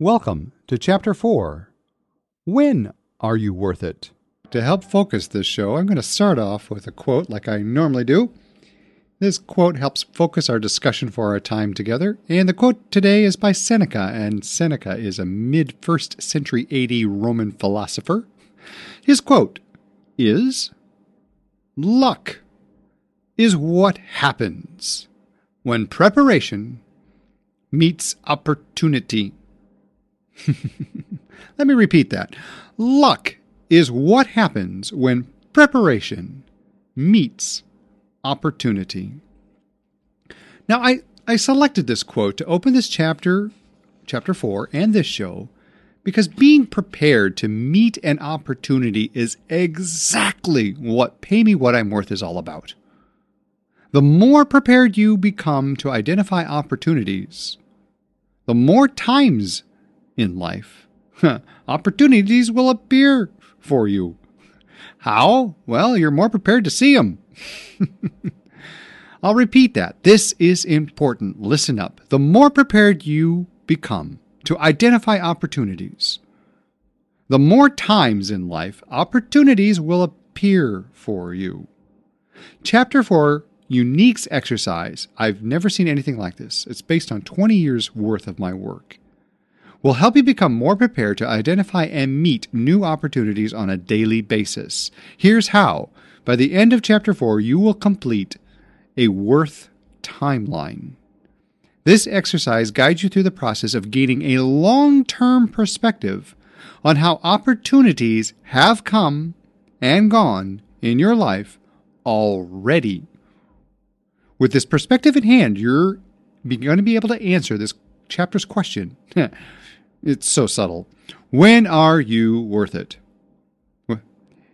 Welcome to Chapter 4 When Are You Worth It? To help focus this show, I'm going to start off with a quote like I normally do. This quote helps focus our discussion for our time together, and the quote today is by Seneca, and Seneca is a mid 1st century AD Roman philosopher. His quote is Luck is what happens when preparation meets opportunity. Let me repeat that. Luck is what happens when preparation meets opportunity. Now, I, I selected this quote to open this chapter, chapter 4, and this show because being prepared to meet an opportunity is exactly what Pay Me What I'm Worth is all about. The more prepared you become to identify opportunities, the more times in life opportunities will appear for you. How? Well, you're more prepared to see them. I'll repeat that. This is important. Listen up. The more prepared you become to identify opportunities, the more times in life opportunities will appear for you. Chapter 4 Uniques exercise. I've never seen anything like this. It's based on 20 years worth of my work. Will help you become more prepared to identify and meet new opportunities on a daily basis. Here's how. By the end of chapter 4, you will complete a worth timeline. This exercise guides you through the process of gaining a long term perspective on how opportunities have come and gone in your life already. With this perspective in hand, you're going to be able to answer this chapter's question. it's so subtle. When are you worth it?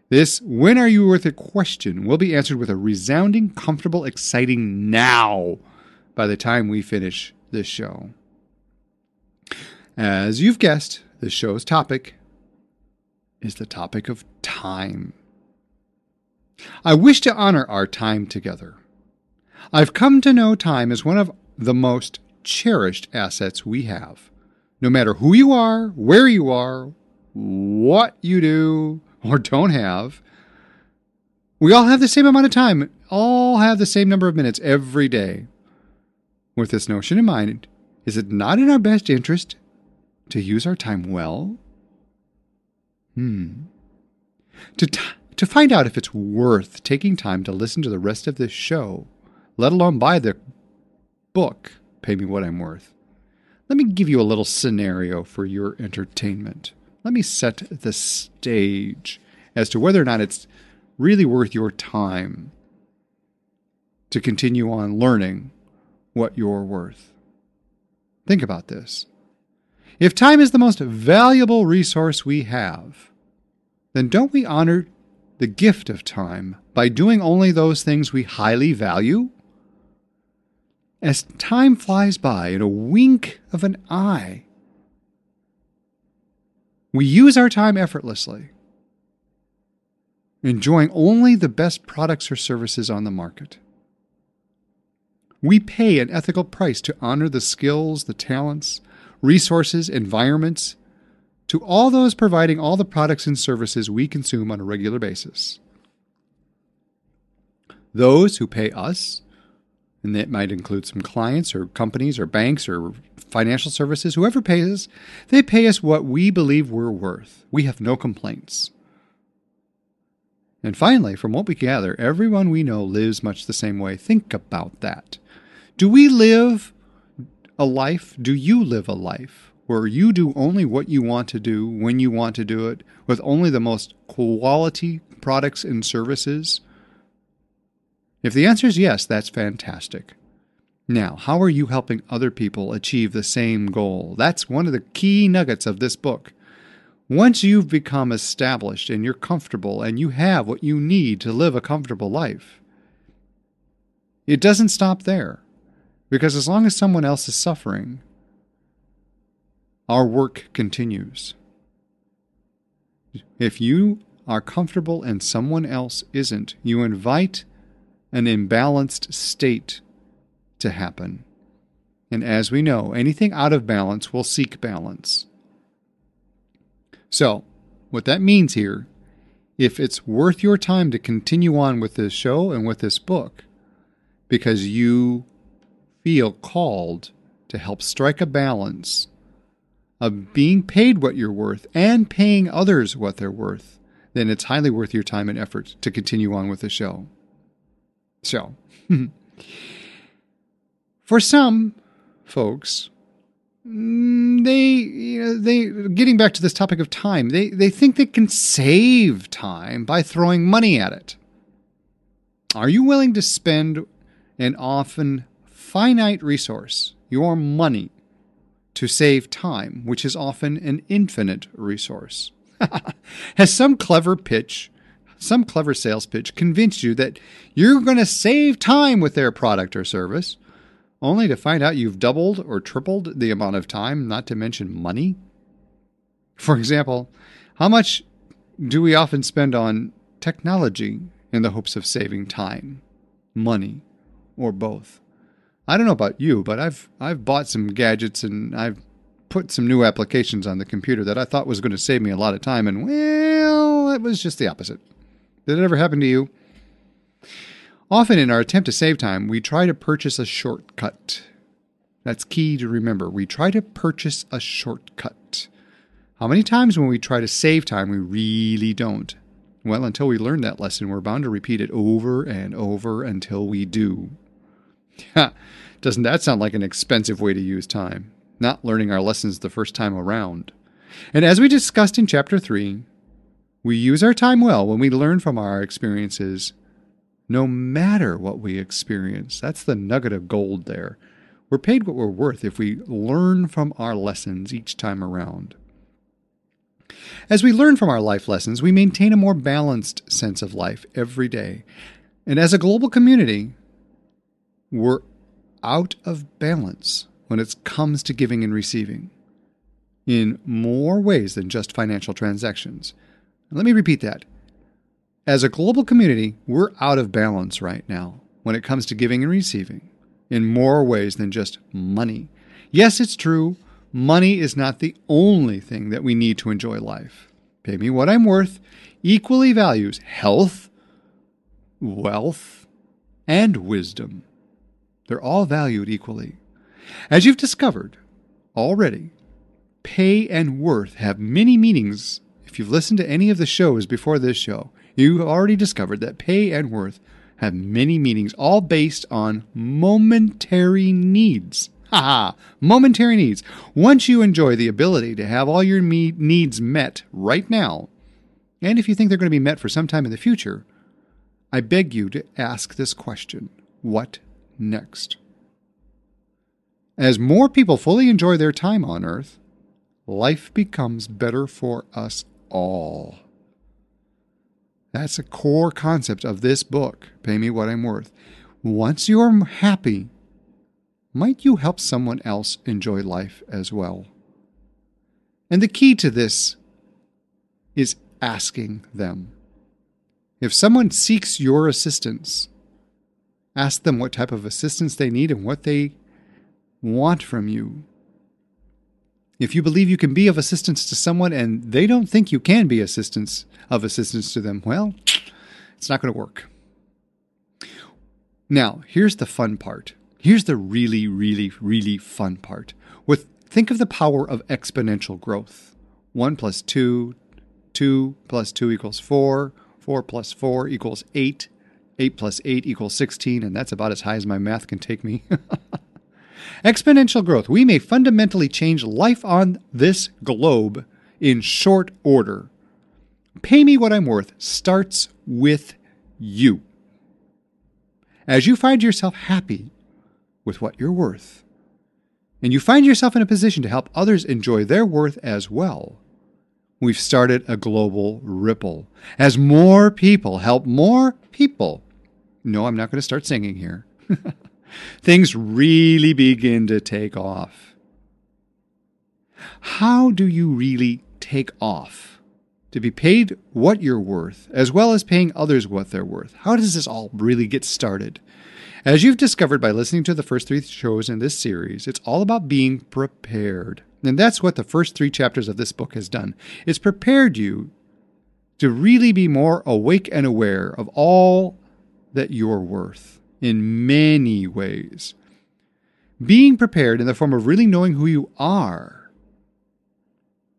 This when are you worth it question will be answered with a resounding, comfortable, exciting now by the time we finish this show. As you've guessed, this show's topic is the topic of time. I wish to honor our time together. I've come to know time as one of the most cherished assets we have. No matter who you are, where you are, what you do or don't have, we all have the same amount of time, all have the same number of minutes every day. With this notion in mind, is it not in our best interest to use our time well? Hmm. To, t- to find out if it's worth taking time to listen to the rest of this show, let alone buy the book, Pay Me What I'm Worth. Let me give you a little scenario for your entertainment. Let me set the stage as to whether or not it's really worth your time to continue on learning what you're worth. Think about this. If time is the most valuable resource we have, then don't we honor the gift of time by doing only those things we highly value? As time flies by in a wink of an eye. We use our time effortlessly, enjoying only the best products or services on the market. We pay an ethical price to honor the skills, the talents, resources, environments, to all those providing all the products and services we consume on a regular basis. Those who pay us and that might include some clients or companies or banks or financial services, whoever pays us, they pay us what we believe we're worth. We have no complaints. And finally, from what we gather, everyone we know lives much the same way. Think about that. Do we live a life? Do you live a life where you do only what you want to do when you want to do it with only the most quality products and services? If the answer is yes, that's fantastic. Now, how are you helping other people achieve the same goal? That's one of the key nuggets of this book. Once you've become established and you're comfortable and you have what you need to live a comfortable life, it doesn't stop there. Because as long as someone else is suffering, our work continues. If you are comfortable and someone else isn't, you invite an imbalanced state to happen. And as we know, anything out of balance will seek balance. So, what that means here, if it's worth your time to continue on with this show and with this book, because you feel called to help strike a balance of being paid what you're worth and paying others what they're worth, then it's highly worth your time and effort to continue on with the show. So, for some folks, mm, they you know, they getting back to this topic of time, they they think they can save time by throwing money at it. Are you willing to spend an often finite resource, your money, to save time, which is often an infinite resource. Has some clever pitch, some clever sales pitch convinced you that you're going to save time with their product or service, only to find out you've doubled or tripled the amount of time, not to mention money? For example, how much do we often spend on technology in the hopes of saving time, money, or both? I don't know about you, but I've I've bought some gadgets and I've put some new applications on the computer that I thought was going to save me a lot of time, and well, it was just the opposite. Did it ever happen to you? Often, in our attempt to save time, we try to purchase a shortcut. That's key to remember. We try to purchase a shortcut. How many times when we try to save time, we really don't? Well, until we learn that lesson, we're bound to repeat it over and over until we do. Doesn't that sound like an expensive way to use time? Not learning our lessons the first time around. And as we discussed in chapter 3, we use our time well when we learn from our experiences, no matter what we experience. That's the nugget of gold there. We're paid what we're worth if we learn from our lessons each time around. As we learn from our life lessons, we maintain a more balanced sense of life every day. And as a global community, we're out of balance when it comes to giving and receiving in more ways than just financial transactions. Let me repeat that. As a global community, we're out of balance right now when it comes to giving and receiving in more ways than just money. Yes, it's true. Money is not the only thing that we need to enjoy life. Pay me what I'm worth equally values health, wealth, and wisdom. They're all valued equally. As you've discovered already, pay and worth have many meanings. If you've listened to any of the shows before this show, you've already discovered that pay and worth have many meanings, all based on momentary needs. Haha, momentary needs. Once you enjoy the ability to have all your me- needs met right now, and if you think they're going to be met for some time in the future, I beg you to ask this question What next. As more people fully enjoy their time on Earth, life becomes better for us all. That's a core concept of this book, Pay Me What I'm Worth. Once you're happy, might you help someone else enjoy life as well? And the key to this is asking them. If someone seeks your assistance, Ask them what type of assistance they need and what they want from you. If you believe you can be of assistance to someone and they don't think you can be assistance of assistance to them, well, it's not going to work. Now, here's the fun part. Here's the really, really, really fun part. With think of the power of exponential growth. 1 plus 2, 2 plus 2 equals 4, 4 plus 4 equals 8, 8 plus 8 equals 16, and that's about as high as my math can take me. Exponential growth. We may fundamentally change life on this globe in short order. Pay me what I'm worth starts with you. As you find yourself happy with what you're worth, and you find yourself in a position to help others enjoy their worth as well, we've started a global ripple. As more people help more people, no, I'm not going to start singing here. Things really begin to take off. How do you really take off? To be paid what you're worth, as well as paying others what they're worth. How does this all really get started? As you've discovered by listening to the first three shows in this series, it's all about being prepared. And that's what the first three chapters of this book has done. It's prepared you to really be more awake and aware of all that you're worth in many ways. Being prepared in the form of really knowing who you are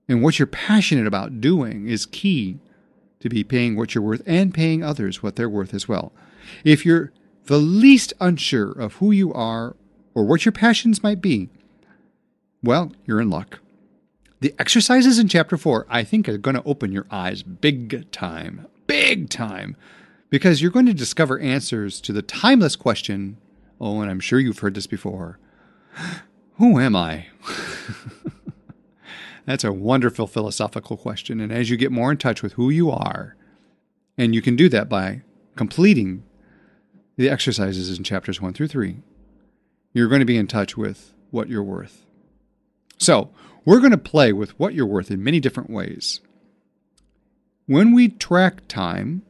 and what you're passionate about doing is key to be paying what you're worth and paying others what they're worth as well. If you're the least unsure of who you are or what your passions might be, well, you're in luck. The exercises in chapter 4, I think, are going to open your eyes big time. Big time. Because you're going to discover answers to the timeless question oh, and I'm sure you've heard this before who am I? That's a wonderful philosophical question. And as you get more in touch with who you are, and you can do that by completing the exercises in chapters one through three, you're going to be in touch with what you're worth. So, we're going to play with what you're worth in many different ways. When we track time,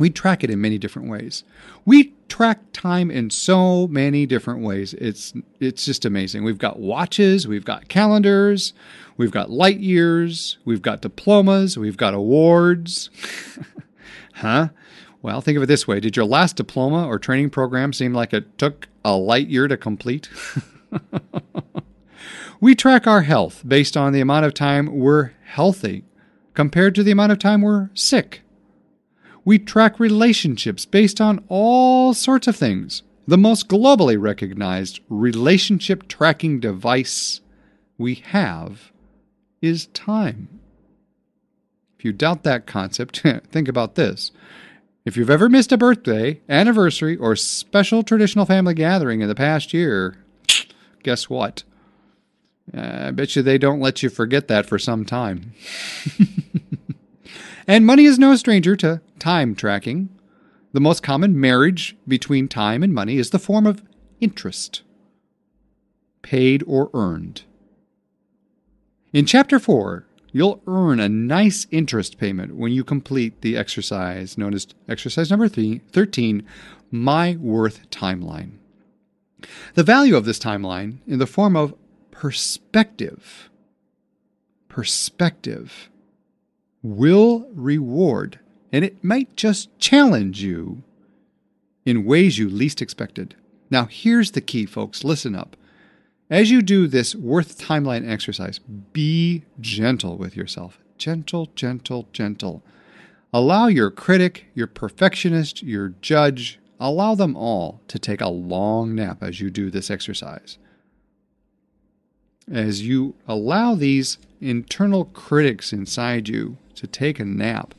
we track it in many different ways. We track time in so many different ways. It's it's just amazing. We've got watches, we've got calendars, we've got light years, we've got diplomas, we've got awards. huh? Well, think of it this way. Did your last diploma or training program seem like it took a light year to complete? we track our health based on the amount of time we're healthy compared to the amount of time we're sick. We track relationships based on all sorts of things. The most globally recognized relationship tracking device we have is time. If you doubt that concept, think about this. If you've ever missed a birthday, anniversary, or special traditional family gathering in the past year, guess what? Uh, I bet you they don't let you forget that for some time. and money is no stranger to time tracking. The most common marriage between time and money is the form of interest, paid or earned. In Chapter 4, you'll earn a nice interest payment when you complete the exercise known as exercise number three, 13 My Worth Timeline. The value of this timeline in the form of perspective. Perspective will reward, and it might just challenge you in ways you least expected. Now, here's the key, folks. Listen up. As you do this worth timeline exercise, be gentle with yourself. Gentle, gentle, gentle. Allow your critic, your perfectionist, your judge, allow them all to take a long nap as you do this exercise as you allow these internal critics inside you to take a nap,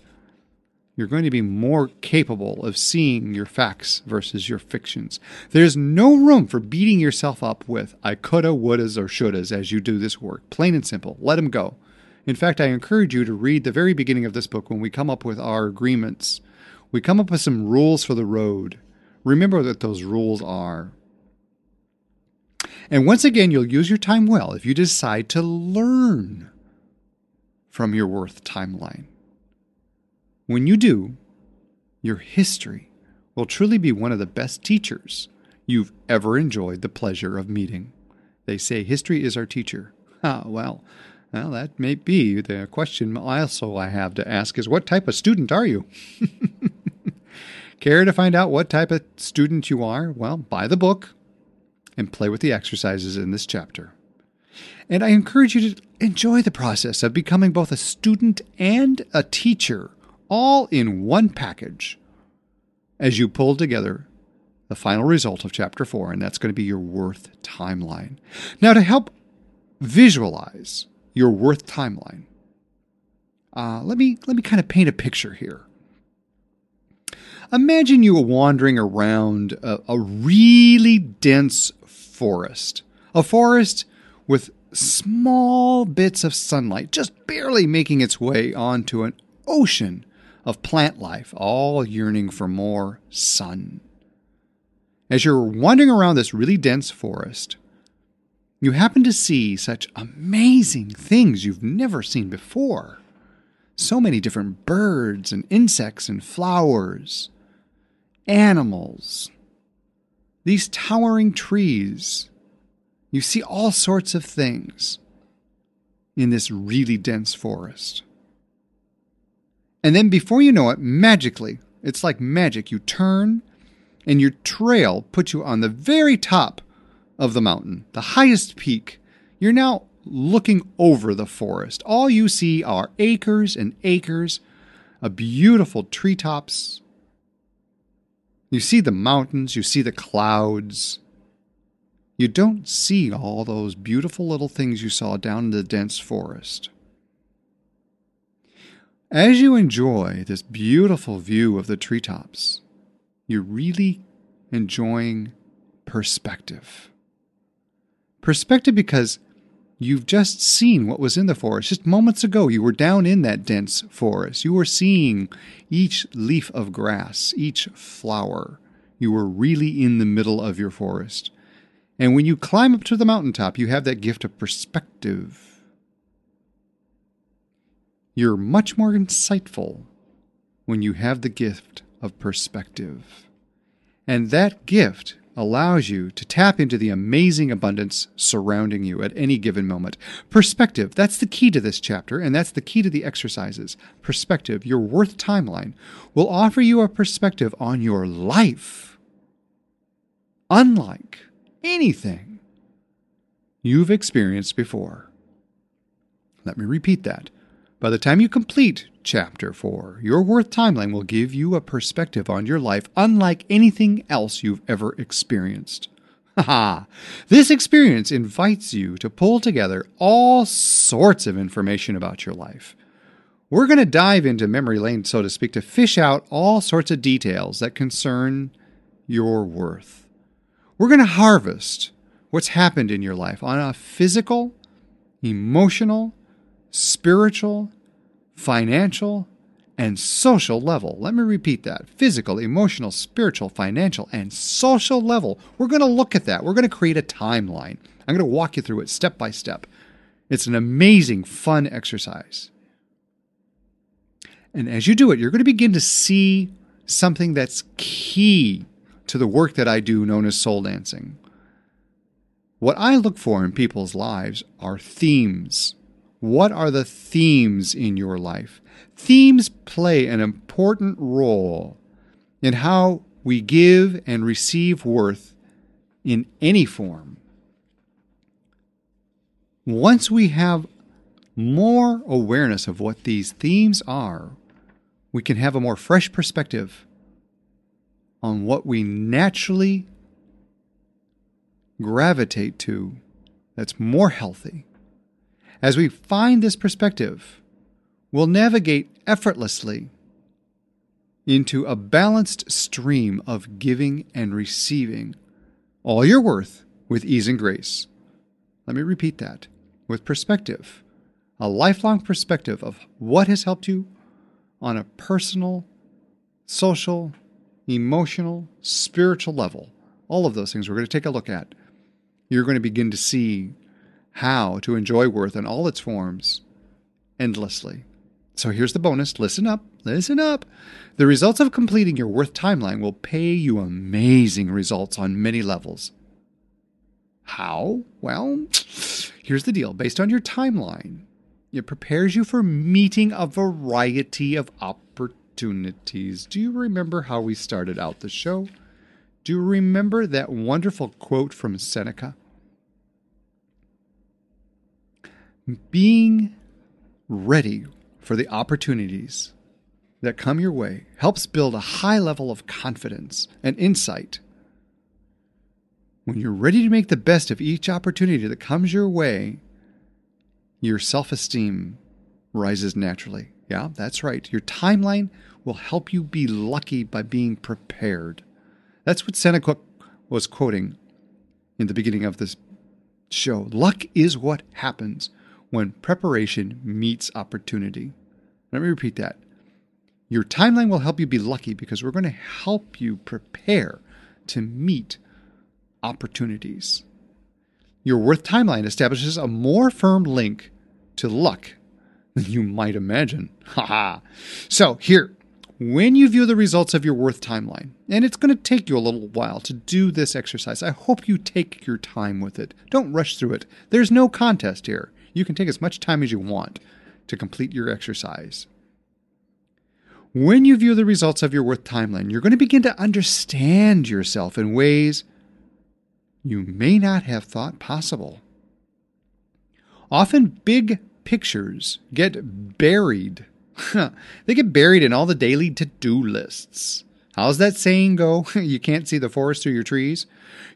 you're going to be more capable of seeing your facts versus your fictions. There's no room for beating yourself up with I coulda, wouldas, or shouldas as you do this work. Plain and simple. Let them go. In fact, I encourage you to read the very beginning of this book when we come up with our agreements. We come up with some rules for the road. Remember that those rules are and once again, you'll use your time well if you decide to learn from your worth timeline. When you do, your history will truly be one of the best teachers you've ever enjoyed the pleasure of meeting. They say history is our teacher. Ah, well, well, that may be. The question also I have to ask is what type of student are you? Care to find out what type of student you are? Well, buy the book, and play with the exercises in this chapter. And I encourage you to enjoy the process of becoming both a student and a teacher, all in one package, as you pull together the final result of chapter four, and that's going to be your worth timeline. Now, to help visualize your worth timeline, uh, let me let me kind of paint a picture here. Imagine you are wandering around a, a really dense forest. A forest with small bits of sunlight just barely making its way onto an ocean of plant life, all yearning for more sun. As you're wandering around this really dense forest, you happen to see such amazing things you've never seen before. So many different birds and insects and flowers, animals, these towering trees. You see all sorts of things. in this really dense forest. And then before you know it, magically, it's like magic, you turn and your trail puts you on the very top of the mountain, the highest peak. You're now looking over the forest. All you see are acres and acres of beautiful treetops. You see the mountains, you see the clouds. You don't see all those beautiful little things you saw down in the dense forest. As you enjoy this beautiful view of the treetops, you're really enjoying perspective. Perspective because you've just seen what was in the forest. Just moments ago, you were down in that dense forest. You were seeing each leaf of grass, each flower. You were really in the middle of your forest. And when you climb up to the mountaintop, you have that gift of perspective you're much more insightful when you have the gift of perspective. And that gift allows you to tap into the amazing abundance surrounding you at any given moment. Perspective, that's the key to this chapter, and that's the key to the exercises. Perspective, your worth timeline, will offer you a perspective on your life, unlike anything you've experienced before. Let me repeat that. By the time you complete Chapter 4, your Worth Timeline will give you a perspective on your life unlike anything else you've ever experienced. Haha! this experience invites you to pull together all sorts of information about your life. We're going to dive into memory lane, so to speak, to fish out all sorts of details that concern your worth. We're going to harvest what's happened in your life on a physical, emotional, spiritual, financial, and social level. Let me repeat that physical, emotional, spiritual, financial, and social level. We're going to look at that. We're going to create a timeline. I'm going to walk you through it step by step. It's an amazing, fun exercise. And as you do it, you're going to begin to see something that's key to the work that I do, known as soul dancing. What I look for in people's lives are themes what are the themes in your life? Themes play an important role in how we give and receive worth in any form. Once we have more awareness of what these themes are, we can have a more fresh perspective on what we naturally gravitate to that's more healthy. As we find this perspective, we'll navigate effortlessly into a balanced stream of giving and receiving. All your worth with ease and grace. Let me repeat that. With perspective, a lifelong perspective of what has helped you on a personal, social, emotional, spiritual level. All of those things we're going to take a look at. You're going to begin to see how to enjoy worth in all its forms endlessly. So here's the bonus listen up, listen up. The results of completing your worth timeline will pay you amazing results on many levels. How? Well, here's the deal based on your timeline, it prepares you for meeting a variety of opportunities. Do you remember how we started out the show? Do you remember that wonderful quote from Seneca? being ready for the opportunities that come your way helps build a high level of confidence and insight. When you're ready to make the best of each opportunity that comes your way, your self esteem rises naturally. Yeah, that's right. Your timeline will help you be lucky by being prepared. That's what Seneca was quoting in the beginning of this show. Luck is what happens when preparation meets opportunity. Let me repeat that. Your timeline will help you be lucky because we're going to help you prepare to meet opportunities. Your worth timeline establishes a more firm link to luck than you might imagine. Haha. so, here, when you view the results of your worth timeline, and it's going to take you a little while to do this exercise, I hope you take your time with it. Don't rush through it. There's no contest here. You can take as much time as you want to complete your exercise. When you view the results of your worth timeline, you're going to begin to understand yourself in ways you may not have thought possible. Often, big pictures get buried. They get buried in all the daily to do lists. How's that saying go? you can't see the forest through your trees?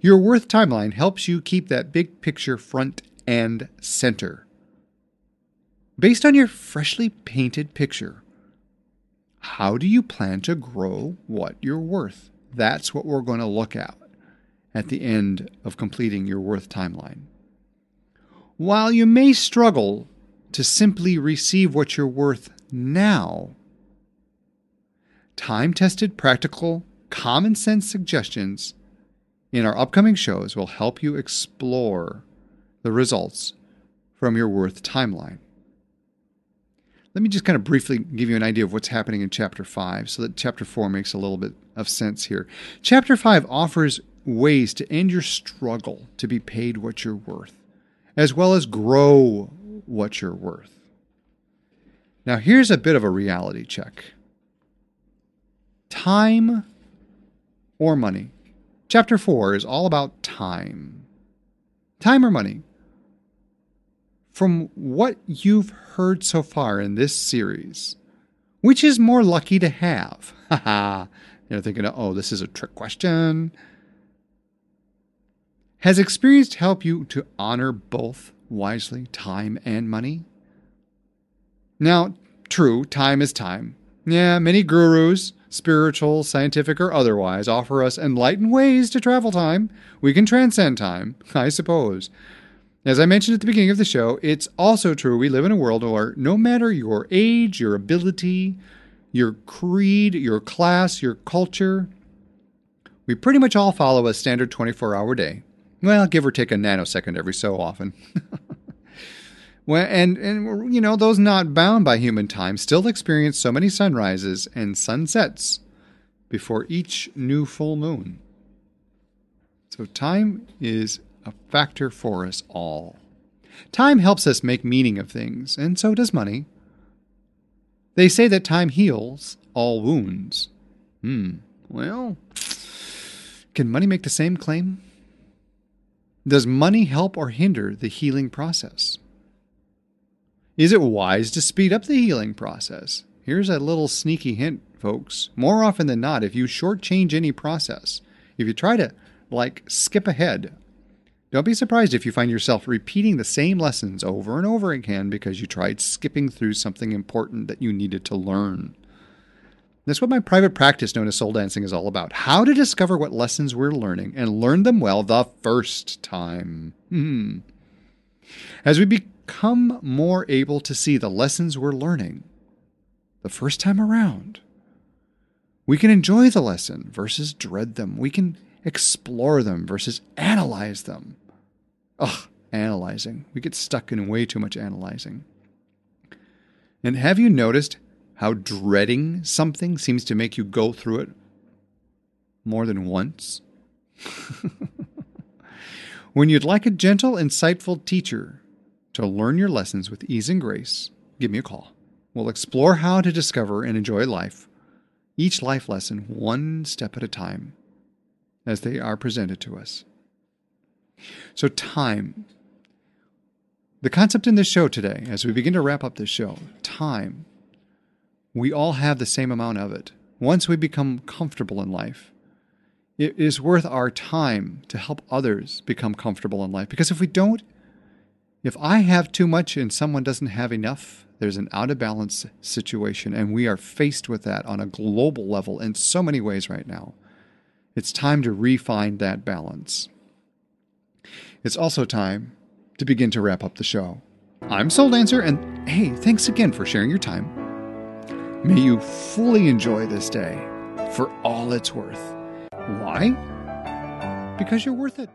Your worth timeline helps you keep that big picture front and center. Based on your freshly painted picture, how do you plan to grow what you're worth? That's what we're going to look at at the end of completing your worth timeline. While you may struggle to simply receive what you're worth now, time tested, practical, common sense suggestions in our upcoming shows will help you explore the results from your worth timeline. Let me just kind of briefly give you an idea of what's happening in chapter 5 so that chapter 4 makes a little bit of sense here. Chapter 5 offers ways to end your struggle to be paid what you're worth, as well as grow what you're worth. Now, here's a bit of a reality check time or money. Chapter 4 is all about time. Time or money? From what you've heard so far in this series, which is more lucky to have? Haha. You're thinking, oh, this is a trick question. Has experience helped you to honor both wisely, time and money? Now, true, time is time. Yeah, many gurus, spiritual, scientific, or otherwise, offer us enlightened ways to travel time. We can transcend time, I suppose. As I mentioned at the beginning of the show, it's also true we live in a world where no matter your age, your ability, your creed, your class, your culture, we pretty much all follow a standard 24 hour day. Well, give or take a nanosecond every so often. well, and, and, you know, those not bound by human time still experience so many sunrises and sunsets before each new full moon. So time is a factor for us all. Time helps us make meaning of things, and so does money. They say that time heals all wounds. Hmm, well, can money make the same claim? Does money help or hinder the healing process? Is it wise to speed up the healing process? Here's a little sneaky hint, folks. More often than not, if you shortchange any process, if you try to like skip ahead don't be surprised if you find yourself repeating the same lessons over and over again because you tried skipping through something important that you needed to learn. That's what my private practice known as soul dancing is all about. How to discover what lessons we're learning and learn them well the first time. Hmm. As we become more able to see the lessons we're learning the first time around, we can enjoy the lesson versus dread them. We can explore them versus analyze them. Ugh, analyzing. We get stuck in way too much analyzing. And have you noticed how dreading something seems to make you go through it more than once? when you'd like a gentle, insightful teacher to learn your lessons with ease and grace, give me a call. We'll explore how to discover and enjoy life, each life lesson one step at a time, as they are presented to us. So, time. The concept in this show today, as we begin to wrap up this show, time. We all have the same amount of it. Once we become comfortable in life, it is worth our time to help others become comfortable in life. Because if we don't, if I have too much and someone doesn't have enough, there's an out of balance situation, and we are faced with that on a global level in so many ways right now. It's time to refine that balance. It's also time to begin to wrap up the show. I'm Soul Dancer, and hey, thanks again for sharing your time. May you fully enjoy this day for all it's worth. Why? Because you're worth it.